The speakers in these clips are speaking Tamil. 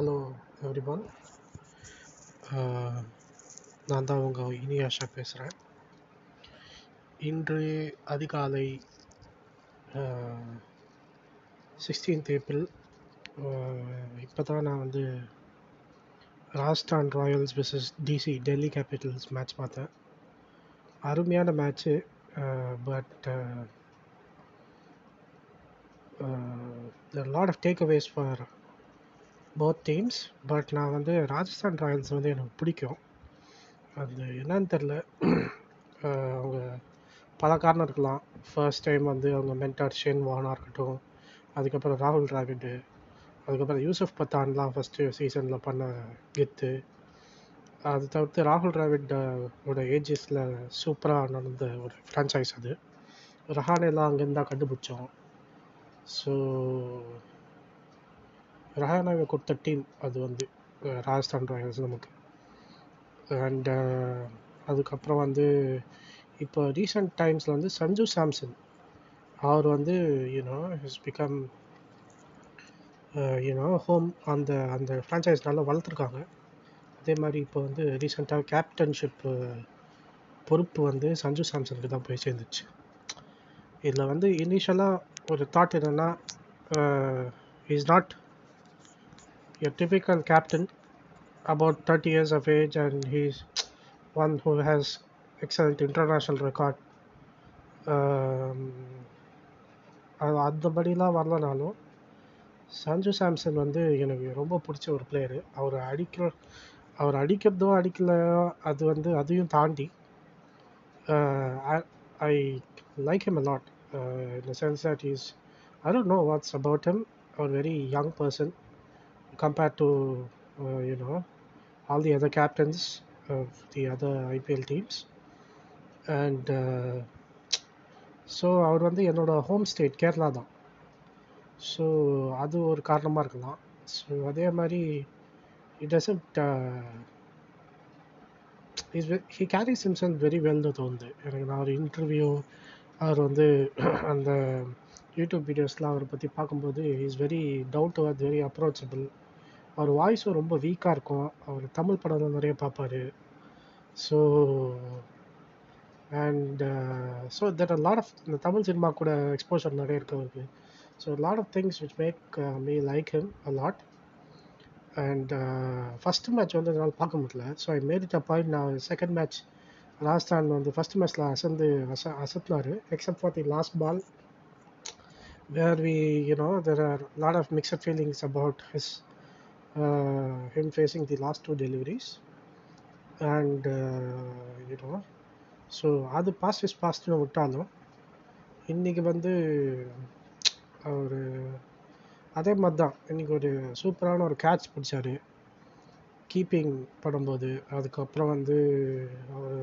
ஹலோ எவ்ரிவன் uh, நான் தான் உங்கள் இனியாஷா பேசுகிறேன் இன்று அதிகாலை சிக்ஸ்டீன்த் ஏப்ரல் இப்போ தான் நான் வந்து Rajasthan Royals versus DC Delhi Capitals match பார்த்தேன். அருமையான match but lot of takeaways for both teams but நான் வந்து ராஜஸ்தான் ராயல்ஸ் வந்து எனக்கு பிடிக்கும். அது என்னன்னு தெரில அவங்க பல காரணம் இருக்கலாம். ஃபர்ஸ்ட் டைம் வந்து அவங்க மென்டார் ஷேன் வானாக இருக்கட்டும் அதுக்கப்புறம் ராகுல் டிராவிடு அதுக்கப்புறம் யூசஃப் பத்தான்லாம் ஃபஸ்ட்டு சீசனில் பண்ண கெத்து. அது தவிர்த்து ராகுல் டிராவிடோட ஏஜஸில் சூப்பராக நடந்த ஒரு ஃப்ரான்ச்சைஸ் அது. ரஹானெல்லாம் அங்கேருந்து தான் கண்டுபிடிச்சோம். ஸோ ரஹானாவை கொடுத்த டீம் அது வந்து ராஜஸ்தான் ராயல்ஸ் நமக்கு. அண்ட் அதுக்கப்புறம் வந்து இப்போ ரீசெண்ட் டைம்ஸில் வந்து சஞ்சு சாம்சன். அவர் வந்து you know he's become you know home அந்த அந்த ஃப்ரான்ச்சைஸ் நல்லா வளர்த்துருக்காங்க. அதே மாதிரி இப்போ வந்து ரீசெண்டாக கேப்டன்ஷிப்பு பொறுப்பு வந்து சஞ்சு சாம்சனுக்கு தான் போய் சேர்ந்துச்சு. இதில் வந்து இனிஷியலாக ஒரு தாட் என்னென்னா is not your typical captain about 30 years of age and he's one who has excellent international record. Um, அது அந்தபடிலாம் வரலனாலும் சஞ்சு சாம்சன் வந்து எனக்கு ரொம்ப பிடிச்ச ஒரு பிளேயரு அவர் அடிக்கிற அவர் அடிக்கிறதோ அடிக்கலையோ அது வந்து அதையும் தாண்டி I like him a lot in the sense that is I don't know what's about him our very young person compared to uh, you know all the other captains of the other IPL teams. And so அவர் வந்து என்னோட ஹோம் ஸ்டேட் கேரளா தான். ஸோ அது ஒரு காரணமாக இருக்கலாம். ஸோ அதே மாதிரி it doesn't is he carries himself very well தோணுது. எனக்கு நான் ஒரு இன்டர்வியூ அவர் வந்து அந்த யூடியூப் வீடியோஸ்லாம் அவரை பற்றி பார்க்கும்போது is very down to earth very approachable அவர் வாய்ஸும் ரொம்ப வீக்காக இருக்கும். அவர் தமிழ் படம்லாம் நிறைய பார்ப்பார். So and so there are lot of இந்த தமிழ் சினிமா கூட எக்ஸ்போஷர் நிறைய இருக்கு அவருக்கு. So lot of things which make me like him a lot and first match வந்து என்னால் பார்க்க முடியல. So I made it a point நான் செகண்ட் மேட்ச் ராஜஸ்தான் வந்து ஃபஸ்ட் மேட்ச்சில் அசந்து அச அசத்துனார். Except for the last ball where we you know there are a lot of mixed feelings about his uh, him facing the last two deliveries. And uh, you know so அது பாஸ்ட் இஸ் பாஸ்ட்னு விட்டாலும் இன்றைக்கி வந்து அவர் அதே மாதிரி தான். இன்றைக்கி ஒரு சூப்பரான ஒரு கேட்ச் பிடிச்சார். கீப்பிங் பண்ணும்போது அதுக்கப்புறம் வந்து அவர்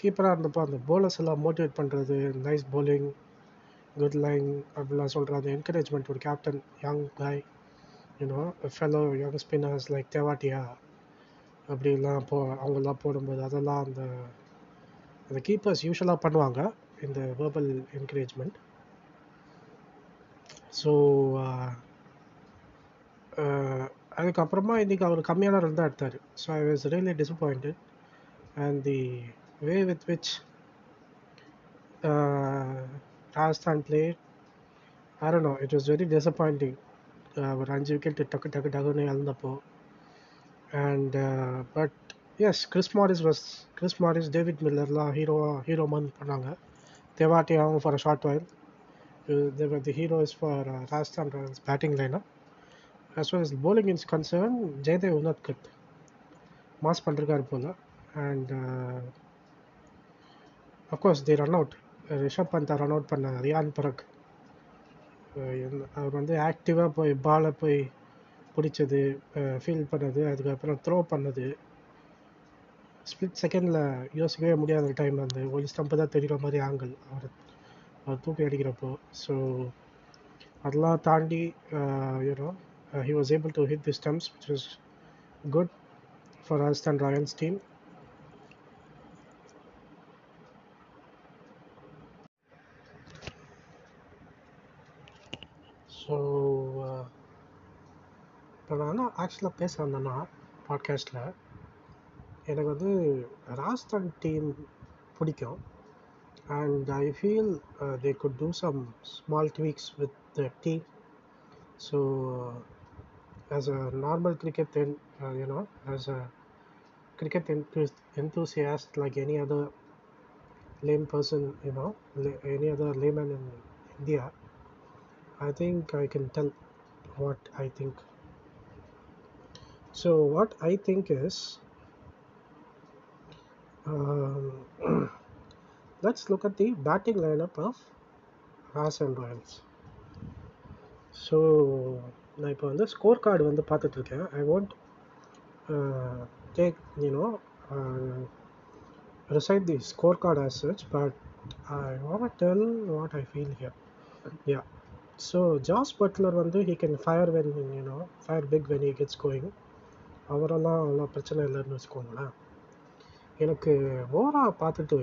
கீப்பராக uh, இருந்தப்போ அந்த போலர்ஸ் எல்லாம் மோட்டிவேட் பண்ணுறது நைஸ் போலிங் குட் லைன் அப்படிலாம் சொல்கிற அந்த என்கரேஜ்மெண்ட் ஒரு captain young guy you know fellow young spinners like Tewatia அப்படிலாம் போ அவங்கெல்லாம் போடும்போது அதெல்லாம் அந்த அந்த கீப்பர்ஸ் யூஸ்வலாக பண்ணுவாங்க இந்த வேர்பல் என்கரேஜ்மெண்ட் ஸோ அதுக்கப்புறமா இன்றைக்கி அவர் கம்மியான ரன் தான் எடுத்தார். So I was really disappointed and the way with which Rajasthan played I don't know, it was very disappointing. ஒரு அஞ்சு விக்கெட் டக்கு டக்கு டக்குன்னு இழந்தப்போ. And but as Chris Morris was Chris Morris David மில்லர்லாம் ஹீரோவா ஹீரோ மந்த் பண்ணாங்க. தேவாட்டி அவங்க for a short while the hero is for Rajasthan Royals batting லைனாக as well is bowling is concern Jaydev Unadkat mass பண்ணிருக்காரு போல். And of course the run out Rishabh பந்தை ரன் அவுட் பண்ண ரியான் பரக் அவர் வந்து ஆக்டிவாக போய் பாலை போய் பிடிச்சது ஃபீல் பண்ணது அதுக்கப்புறம் த்ரோ பண்ணது. ஸ்பிளிட் செகண்டில் யோசிக்கவே முடியாத டைம் அந்த ஒரு ஸ்டம்பு தான் தெரிகிற மாதிரி ஆங்கிள் அவர் அவர் தூக்கி அடிக்கிறப்போ. ஸோ அதெல்லாம் தாண்டி you know he was able to hit the stumps which is good for Rajasthan Royals team so இப்போ நான் என்ன ஆக்சுவலாக பேச வந்தேன்னா பாட்காஸ்ட்டில் எனக்கு வந்து ராஜஸ்தான் டீம் பிடிக்கும் and I feel they could do some small tweaks with the team so as a normal cricket then uh, you know as a cricket enthus- enthusiast like any other lame person you know la- any other layman in india i think i can tell what i think so what i think is um, let's look at the batting lineup of Rajasthan Royals. So நான் இப்போ வந்து ஸ்கோர் கார்டு வந்து பார்த்துட்ருக்கேன் I want take you know recite the scorecard as such, but I want to tell what I feel here. Yeah. So Josh Butler வந்து he can fire when you know fire big when he gets going. அவரெல்லாம் அவ்வளோ பிரச்சனை இல்லைன்னு வச்சுக்கோங்களேன் எனக்கு ஓரா பார்த்துட்டு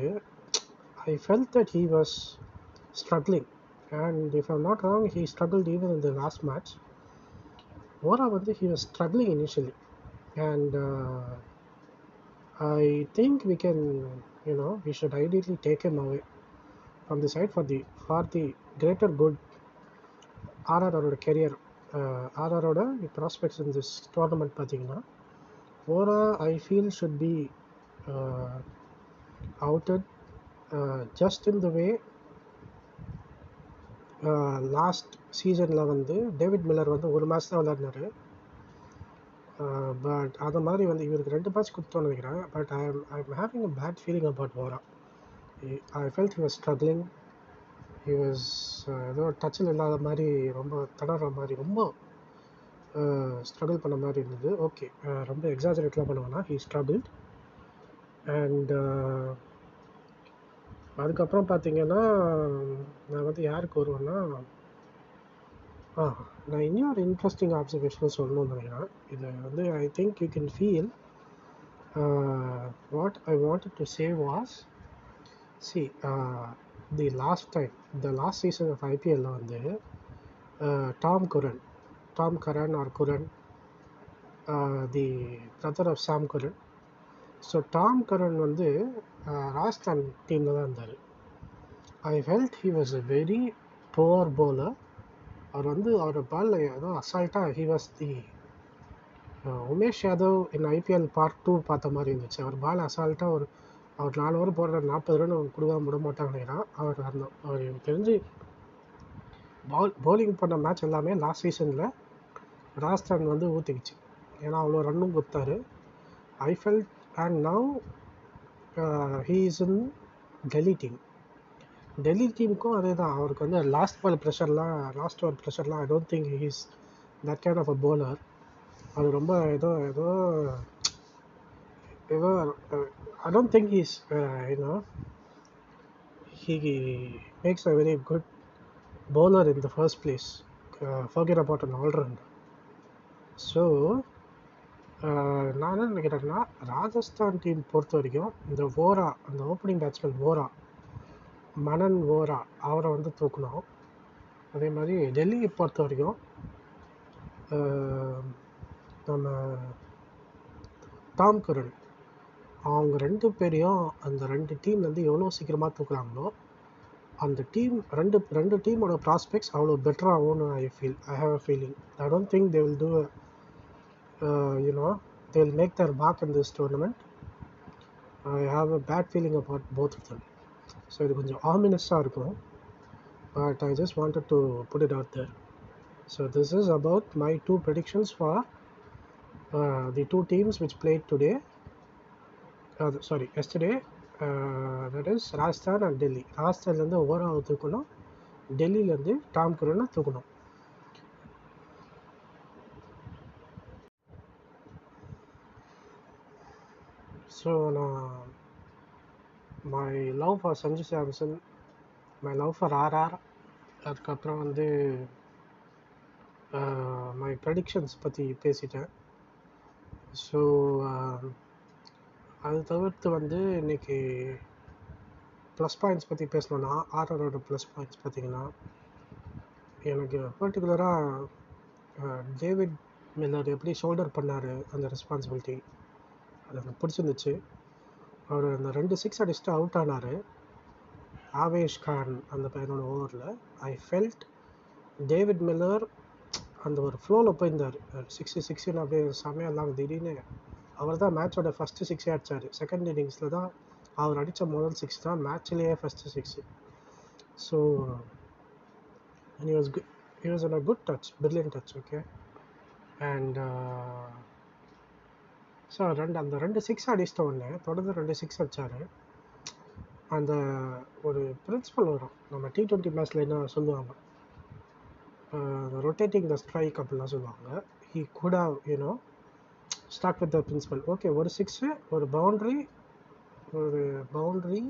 I felt that he was struggling and if I'm not wrong he struggled even in the last match ஓரா வந்து he was struggling initially and I think we can, you know, we should ideally take him away from the side for the for the greater good ஆர்ஆரோட கெரியர் ஆர்ஆரோட ப்ராஸ்பெக்ட்ஸ் இன் திஸ் டோர்னமெண்ட் பார்த்தீங்கன்னா ஓரா I feel should be outed just in the way last சீசனில் வந்து டேவிட் மில்லர் வந்து ஒரு மேட்ச் தான் விளையாடினார். பட் அதை மாதிரி வந்து இவருக்கு ரெண்டு மேட்ச் கொடுத்தோன்னு நினைக்கிறேன். But I I having a bad feeling about Vohra I felt he was struggling he was uh, ஏதோ டச்சில் இல்லாத மாதிரி ரொம்ப தடற மாதிரி ரொம்ப uh, ஸ்ட்ரகிள் பண்ண மாதிரி இருந்தது. ஓகே uh, ரொம்ப எக்ஸாஜரேட்லாம் பண்ணுவேன்னா ஹீ ஸ்ட்ரகிள்ட் அண்ட் அதுக்கப்புறம் பார்த்தீங்கன்னா நான் வந்து யாருக்கு வருவேன்னா ஆ நான் இன்னும் ஒரு இன்ட்ரெஸ்டிங் ஆப்சர்வேஷன் சொல்லணும்னு நினைக்கிறேன். இது வந்து I think you can feel what I want to save was see the last time the last season of ஐபிஎல்ல வந்து Tom Curran Tom Curran or Curran the brother of Sam Curran so Tom Curran வந்து ராஜஸ்தான் டீமில் தான் இருந்தார். I felt he was a very poor bowler அவர் வந்து அவர் பாலில் ஏதோ அசால்ட்டாக he was the Umesh Yadav in IPL part two பார்த்த மாதிரி இருந்துச்சு. அவர் பால் அசால்ட்டாக ஒரு அவர் நாலு ஓவர் போடுற நாற்பது ரன் அவர் கொடுக்காம விட மாட்டாங்க அவர் அந்த அவர் எனக்கு தெரிஞ்சு பவுல் பவுலிங் பண்ண மேட்ச் எல்லாமே லாஸ்ட் சீசனில் ராஜஸ்தான் வந்து ஊற்றிக்கிச்சு ஏன்னா அவ்வளோ ரன்னும் கொடுத்தாரு. I fell and now he is in Delhi team Delhi டீமுக்கும் அதே தான் அவருக்கு வந்து லாஸ்ட் பால் ப்ரெஷர்லாம் last over ப்ரெஷர்லாம் I don't think he's that kind of a bowler அது ரொம்ப ஏதோ ஏதோ ever. Uh, I don't think he's uh, you know he makes a very good bowler in the first place. Uh, forget about an all-rounder. So uh, நான் என்ன நினைக்கிறேன்னா ராஜஸ்தான் டீம் பொறுத்த வரைக்கும் இந்த ஓரா அந்த ஓப்பனிங் பேட்ஸ்மேன் ஓரா மனன் ஓரா அவரை வந்து தூக்கணும். அதே மாதிரி டெல்லியை பொறுத்த வரைக்கும் நம்ம டாம் கருண் அவங்க ரெண்டு பேரையும் அந்த ரெண்டு டீம் வந்து எவ்வளோ சீக்கிரமாக தூக்குறாங்களோ அந்த டீம் ரெண்டு ரெண்டு டீமோட ப்ராஸ்பெக்ட்ஸ் அவ்வளோ பெட்டராகும்னு I feel I have a feeling I don't think they will do you know they will make their mark in this tournament I have a bad feeling about both of them so இது கொஞ்சம் ஆமினஸாக இருக்கும் but I just wanted to put it out there so this is about my two predictions for the two teams which played today sorry yesterday that is Rajasthan and Delhi ராஜஸ்தான்லேருந்து ஓவராவை தூக்கணும். டெல்லியிலேருந்து டாம் குரனை தூக்கணும். ஸோ நான் my love for Sanju Samson my love for RR அதுக்கப்புறம் வந்து மை ப்ரெடிக்ஷன்ஸ் பற்றி பேசிட்டேன். ஸோ um, அது தவிர்த்து வந்து இன்னைக்கு ப்ளஸ் பாயிண்ட்ஸ் பற்றி பேசணுன்னா ஆர்ஆரோட ப்ளஸ் பாயிண்ட்ஸ் பார்த்தீங்கன்னா எனக்கு பர்டிகுலராக டேவிட் மில்லர் எப்படி ஷோல்டர் பண்ணார் அந்த ரெஸ்பான்சிபிலிட்டி அது எனக்கு பிடிச்சிருந்துச்சு. அவர் அந்த ரெண்டு சிக்ஸ் அடிச்சுட்டு அவுட் ஆனார். ஆவேஷ் கான் அந்த பையனோட ஓவரில் ஐ ஃபெல்ட் டேவிட் மில்லர் அந்த ஒரு ஃப்ளோவில் போயிருந்தார். சிக்ஸு சிக்ஸ்னு அப்படியே செமையாக இல்லாமல் திடீர்னு அவர் தான் மேட்சோட ஃபஸ்ட்டு சிக்ஸே அடித்தார் செகண்ட் இன்னிங்ஸில் தான் அவர் அடித்த முதல் சிக்ஸ் தான் மேட்ச்லேயே first six so he was good he was on a good touch brilliant touch okay and so ரெண்டு அந்த ரெண்டு சிக்ஸ் அடிச்சிட்ட உடனே தொடர்ந்து ரெண்டு சிக்ஸ் அடித்தார் அந்த ஒரு பிரின்சிபல் வரும். நம்ம டி ட்வெண்ட்டி மேட்ச்சில் என்ன சொல்லுவாங்க? ரொட்டேட்டிங் த ஸ்ட்ரைக் அப்படிலாம் சொல்லுவாங்க. He could have you know start with the principle okay ஒரு சிக்ஸு ஒரு பவுண்ட்ரி ஒரு பவுண்ட்ரி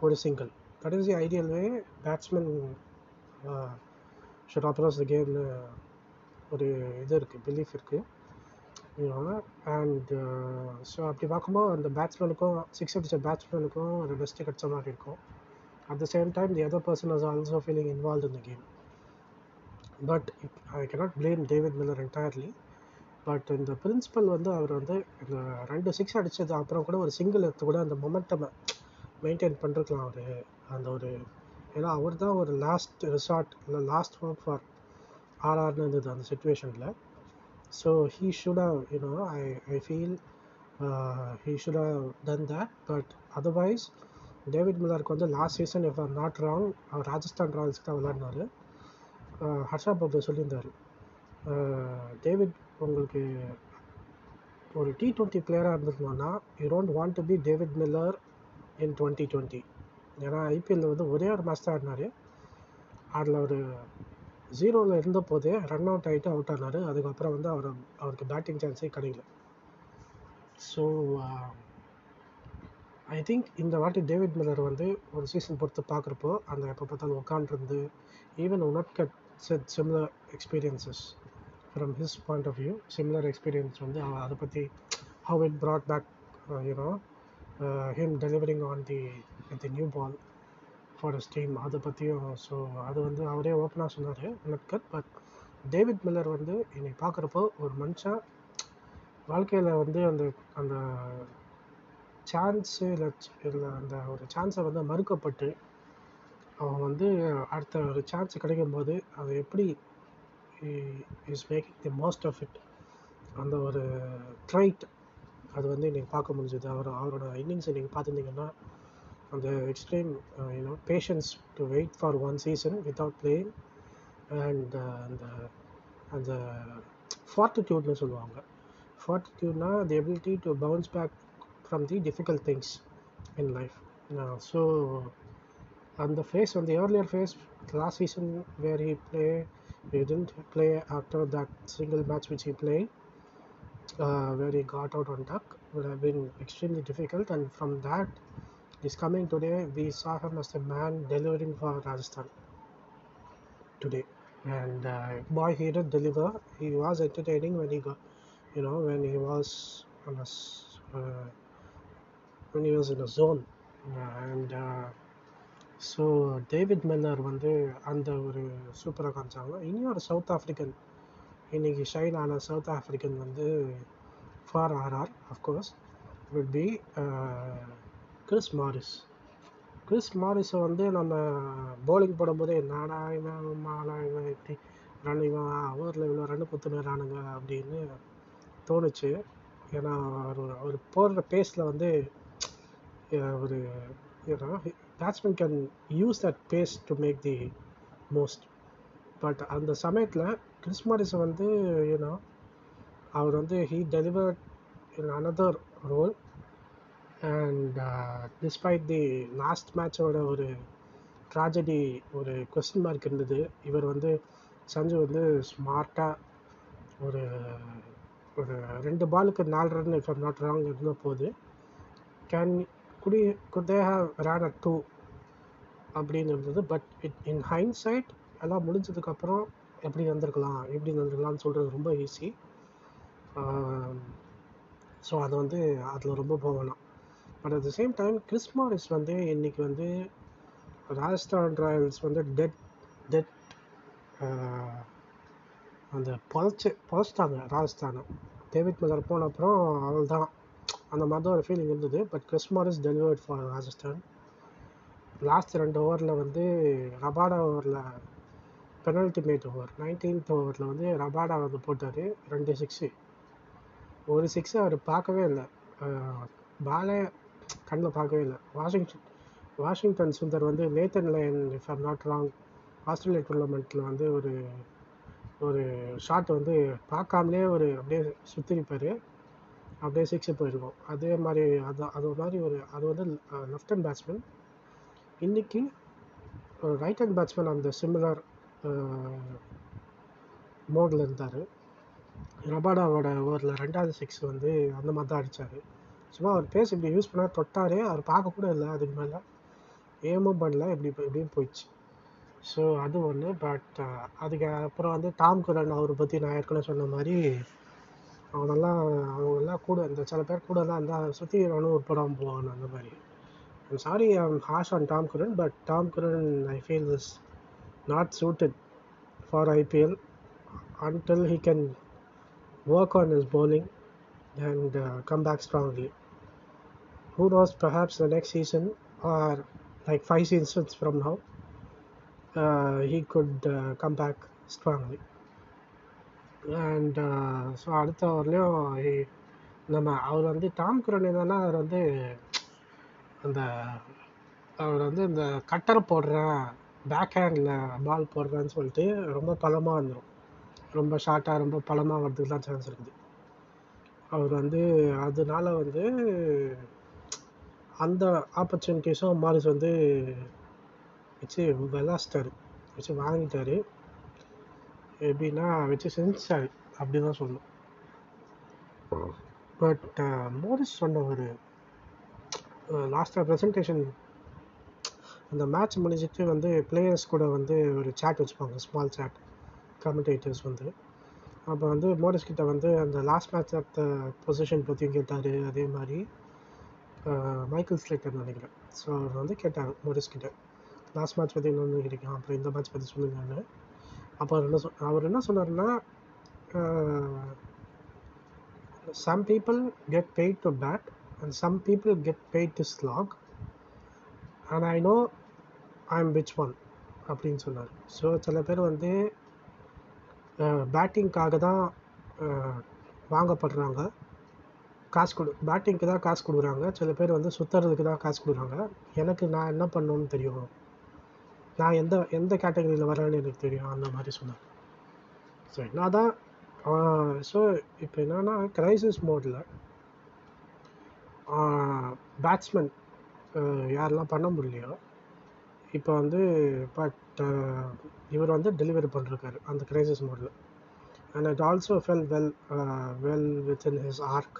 ஒரு single that is the ideal way batsman should approach the கேம்னு ஒரு இது இருக்குது பிலீஃப் இருக்குது அண்ட் ஸோ அப்படி பார்க்கும்போது அந்த பேட்ஸ்மேனுக்கும் சிக்ஸ் அடித்த பேட்ஸ்மேனுக்கும் ஒரு பெஸ்ட்டு கிடச்ச மாதிரி இருக்கும். At the same time the other person is also feeling involve in the game but I cannot blame David Miller entirely but இந்த பிரின்சிபல் வந்து அவர் வந்து இந்த ரெண்டு சிக்ஸ் அடித்தது அப்புறம் கூட ஒரு சிங்கிள் எடுத்து கூட அந்த மொமெண்டமை மெயின்டைன் பண்ணிருக்கலாம் அவர். அந்த ஒரு ஏன்னா அவர் தான் ஒரு லாஸ்ட் ரிசார்ட் இல்லை லாஸ்ட் ஹோப் ஃபார் ஆர்ஆர்னு இருந்தது அந்த சுச்சுவேஷனில் so he should have you know I I feel he should have done that but otherwise David மில்லருக்கு வந்து last season if are not wrong அவர் ராஜஸ்தான் ராயல்ஸ்க்கு தான் விளாடினார் ஹர்ஷா uh, பாபு சொல்லியிருந்தார். Uh, டேவிட் உங்களுக்கு ஒரு டி ட்வெண்ட்டி பிளேயராக இருந்திருந்தோன்னா you don't want to be David Miller in twenty twenty ஏன்னா ஐபிஎல்லில் வந்து ஒரே ஒரு மேட்ச் தான் ஆடினார். அதில் ஒரு ஜீரோவில் இருந்த போதே ரன் அவுட் ஆகிட்டு அவுட் ஆனார். அதுக்கப்புறம் வந்து அவர் அவருக்கு பேட்டிங் சான்ஸே கிடைக்கல. ஸோ ஐ திங்க் இந்த வாட்டி டேவிட் மில்லர் வந்து ஒரு சீசன் பொறுத்து பார்க்குறப்போ அந்த எப்போ பார்த்தாலும் உட்காண்டிருந்து even Unadkat said similar experiences from his point of view similar experience வந்து அவ அதை பற்றி how it brought back you know him delivering on the the new ball for us team அதை பற்றியும் ஸோ அது வந்து அவரே ஓப்பனாக சொன்னார் உனட்கட் பட் டேவிட் மில்லர் வந்து என்னை பார்க்குறப்போ ஒரு மனுஷன் வாழ்க்கையில் வந்து அந்த அந்த சான்ஸு இல்லை இல்லை அந்த ஒரு சான்ஸை வந்து மறுக்கப்பட்டு அவன் வந்து அடுத்த ஒரு சான்ஸ் கிடைக்கும்போது அதை எப்படி is making the most of it அந்த ஒரு ட்ரைட் அது வந்து நீங்கள் பார்க்க முடிஞ்சது. அவர் அவரோட இன்னிங்ஸை நீங்கள் பார்த்துருந்தீங்கன்னா அந்த extreme you know patience to wait for one season without playing and அந்த அந்த ஃபார்ட்டிடியூட்னு சொல்லுவாங்க. ஃபார்ட்டிடியூட்னா the ability to bounce back from the difficult things in life so அந்த ஃபேஸ் வந்து earlier phase last season where he play he didn't play after that single match which he played uh, where he got out on duck would have been extremely difficult and from that he's coming today. We saw him as the man delivering for Rajasthan today. And uh, boy he did deliver. He was entertaining when he got you know when he was on a uh, when he was in a zone. And so David Miller வந்து அந்த ஒரு சூப்பராக காமிச்சாங்க. இனியும் சவுத் ஆஃப்ரிக்கன் இன்னைக்கு ஷைன் ஆன சவுத் ஆஃப்ரிக்கன் வந்து for RR of course will be Chris Morris Chris மாரிஸை வந்து நம்ம பவுலிங் போடும்போதே நானா இவன் மானா இவன் எப்படி ரன் இவன் ஓவரில் இவ்வளோ ரன் குத்துனுறானுங்க அப்படின்னு தோணுச்சு. ஏன்னா அவர் அவர் போடுற பேஸில் வந்து ஒரு batsman can use that pace to make the most but அந்த சமயத்தில் கிறிஸ்மாரிஸை வந்து யூனோ அவர் வந்து he deliver in another role and despite the last மேட்சோட ஒரு ட்ராஜடி ஒரு கொஸ்டின் மார்க் இருந்தது. இவர் வந்து சஞ்சு வந்து ஸ்மார்ட்டாக ஒரு ஒரு ரெண்டு பாலுக்கு நாலு run if are not wrong இருந்த போது கேன் குடி குதேஹா தே ஹாவ் அட் டூ அப்படின்னு இருந்தது but it in hindsight எல்லாம் முடிஞ்சதுக்கப்புறம் எப்படி வந்திருக்கலாம் எப்படி வந்திருக்கலாம்னு சொல்கிறது ரொம்ப ஈஸி ஸோ அது வந்து அதில் ரொம்ப போகணும் but at the same time Chris Morris வந்து இன்றைக்கி வந்து ராஜஸ்தான் ராயல்ஸ் வந்து டெட் டெட் அந்த பொழைச்சி பொழைச்சிட்டாங்க ராஜஸ்தானை டேவிட் மில்லர் போன அப்புறம் அவள் தான் அந்த மாதிரி தான் ஒரு ஃபீலிங் இருந்தது. But Chris Morris delivered for Rajasthan last ரெண்டு ஓவரில் வந்து ரபாடா ஓவரில் பெனல்டி மேட் ஓவர் நைன்டீன்த் ஓவரில் வந்து ரபாடா வந்து போட்டார். ரெண்டு சிக்ஸு ஒரு சிக்ஸை அவர் பார்க்கவே இல்லை. பாலே கண்ணில் பார்க்கவே இல்லை. வாஷிங்டன் வாஷிங்டன் சுந்தர் வந்து Nathan Lyon if are not wrong Australia டூர்னமெண்ட்டில் வந்து ஒரு ஒரு ஷாட் வந்து பார்க்காமலே ஒரு அப்படியே சுற்றிருப்பார் அப்படியே சிக்ஸு போயிருக்கும். அதே மாதிரி அது அது ஒரு மாதிரி ஒரு அது வந்து லெஃப்ட் ஹேண்ட் பேட்ஸ்மேன் இன்றைக்கி ரைட் ஹேண்ட் பேட்ஸ்மேன் அந்த சிமிலர் மோடில் இருந்தார். ரபாடாவோட ஓவரில் ரெண்டாவது சிக்ஸ் வந்து அந்த மாதிரி தான் அடித்தார் சும்மா அவர் பேஸ் இப்படி யூஸ் பண்ணால் தொட்டார் அவர் பார்க்கக்கூட இல்லை அதுக்கு மேலே. ஏமும் பண்ணல இப்படி இப்படியும் போயிடுச்சு. ஸோ அது ஒன்று பட் அதுக்கு அப்புறம் வந்து டாம் குரன் அவரை பற்றி நான் ஏற்கனவே சொன்ன மாதிரி அவனெல்லாம் அவங்கெல்லாம் கூட இந்த சில பேர் கூடலாம் இருந்தால் சுற்றி இருக்கிறவனும் உருப்படாமல் போவானுங்க அந்த மாதிரி I'm sorry I'm harsh on Tom Curran but Tom Curran I feel is not suited for IPL until he can work on is bowling and uh, come back strongly. Who knows, perhaps next season or like five five seasons from he could he could uh. And so uh, அடுத்த ஓவர்லேயும் நம்ம அவர் வந்து டாம் குரோனி தானே அவர் வந்து அந்த அவர் வந்து இந்த கட்டரை போடுறேன் பேக் ஹேண்டில் பால் போடுறேன்னு சொல்லிட்டு ரொம்ப பலமாக வந்துடும் ரொம்ப ஷார்ட்டாக ரொம்ப பலமாக வர்றதுக்கு தான் சான்ஸ் இருக்குது. அவர் வந்து அதனால வந்து அந்த ஆப்பர்ச்சுனிட்டிஸும் மாரிஸ் வந்து வச்சு விளாசிட்டாரு வச்சு வாங்கிட்டாரு. எப்படின்னா வச்சு செஞ்சாரு அப்படி தான் சொல்லணும் பட் மோரிஸ் சொன்ன ஒரு லாஸ்ட்டாக ப்ரெசன்டேஷன் அந்த மேட்ச் முடிஞ்சிட்டு வந்து பிளேயர்ஸ் கூட வந்து ஒரு சேட் வச்சுப்பாங்க ஸ்மால் சேட் கமெண்டேட்டர்ஸ் வந்து. அப்போ வந்து மோரிஸ் கிட்ட வந்து அந்த last match of the position பற்றியும் கேட்டார் அதே மாதிரி மைக்கேல் ஸ்லேட்டர் நினைக்கிறேன். ஸோ அவர் வந்து கேட்டார் மோரிஸ் கிட்ட லாஸ்ட் மேட்ச் பற்றி என்ன நினைக்கிறீங்க அப்புறம் இந்த மேட்ச் பற்றி சொல்லுங்கன்னு. அப்போ அவர் என்ன சொ அவர் என்ன சொன்னார்னா some people get paid to bat and some people get paid to slog and I know I am which one அப்படின்னு சொன்னார். ஸோ சில பேர் வந்து பேட்டிங்க்காக தான் வாங்கப்படுறாங்க. காசு கொடு பேட்டிங்க்கு தான் காசு கொடுக்குறாங்க. சில பேர் வந்து சுற்றுறதுக்கு தான் காசு கொடுக்குறாங்க. எனக்கு நான் என்ன பண்ணணும்னு தெரியும்? நான் எந்த எந்த கேட்டகரியில் வரேன்னு எனக்கு தெரியும் அந்த மாதிரி சொன்னார். ஸோ என்ன தான் ஸோ இப்போ என்னென்னா கிரைசிஸ் மோடில் பேட்ஸ்மேன் யாரெல்லாம் பண்ண முடியலையோ இப்போ வந்து பட் இவர் வந்து டெலிவரி பண்ணிருக்காரு அந்த கிரைசிஸ் மோடில் and it also fell well well with in his arc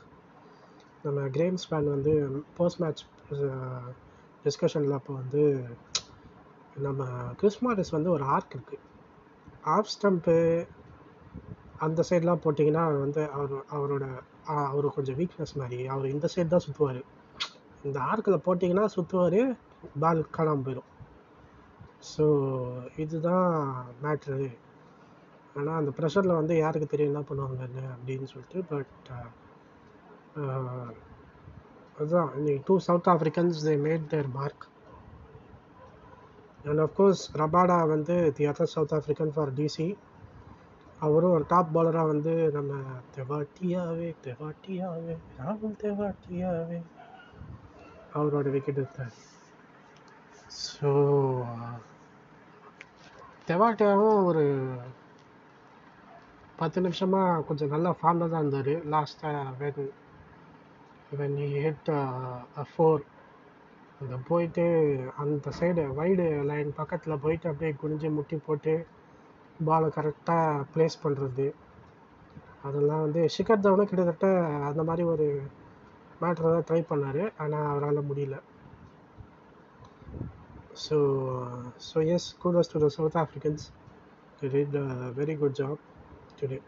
நம்ம கிரேம் ஸ்பேன் வந்து போஸ்ட் மேட்ச் டிஸ்கஷனில் அப்போ வந்து நம்ம கிறிஸ்மாரிஸ் வந்து ஒரு ஆர்க் இருக்குது ஆஃப் ஸ்டம்ப்பு அந்த சைட்லாம் போட்டிங்கன்னா அவர் வந்து அவர் அவரோட அவர் கொஞ்சம் வீக்னஸ் மாதிரி அவர் இந்த சைடு தான் சுற்றுவார் இந்த ஆர்க்கில் போட்டிங்கன்னா சுற்றுவார் பால் காணாமல் போயிடும் ஸோ இதுதான் மேட்ரு ஆனால் அந்த ப்ரெஷரில் வந்து யாருக்கு தெரியும் என்ன பண்ணுவாங்கன்னு அப்படின்னு சொல்லிட்டு பட் அதுதான் இன்னைக்கு two South Africans they made their mark and of course Rabada வந்து the other South African for DC அவரும் ஒரு டாப் பாலராக வந்து நம்ம தெவாட்டியாவே தெவாட்டியாவே ராகுல் தெவாட்டியாவே அவரோட விக்கெட் எடுத்தார். ஸோ தெவாட்டியாவும் ஒரு பத்து நிமிஷமாக கொஞ்சம் நல்ல ஃபார்மில் தான் இருந்தார். லாஸ்ட்டாக when when hit a four அந்த போயிட்டு அந்த சைடு வைடு லைன் பக்கத்தில் போயிட்டு அப்படியே குனிஞ்சு முட்டி போட்டு பாலை கரெக்டாக ப்ளேஸ் பண்ணுறது அதெல்லாம் வந்து ஷிகர் தவனும் கிட்டத்தட்ட அந்த மாதிரி ஒரு மேட்ரை தான் ட்ரை பண்ணார். ஆனால் அவரால் முடியல. So so as kudos to the South Africans did very good job today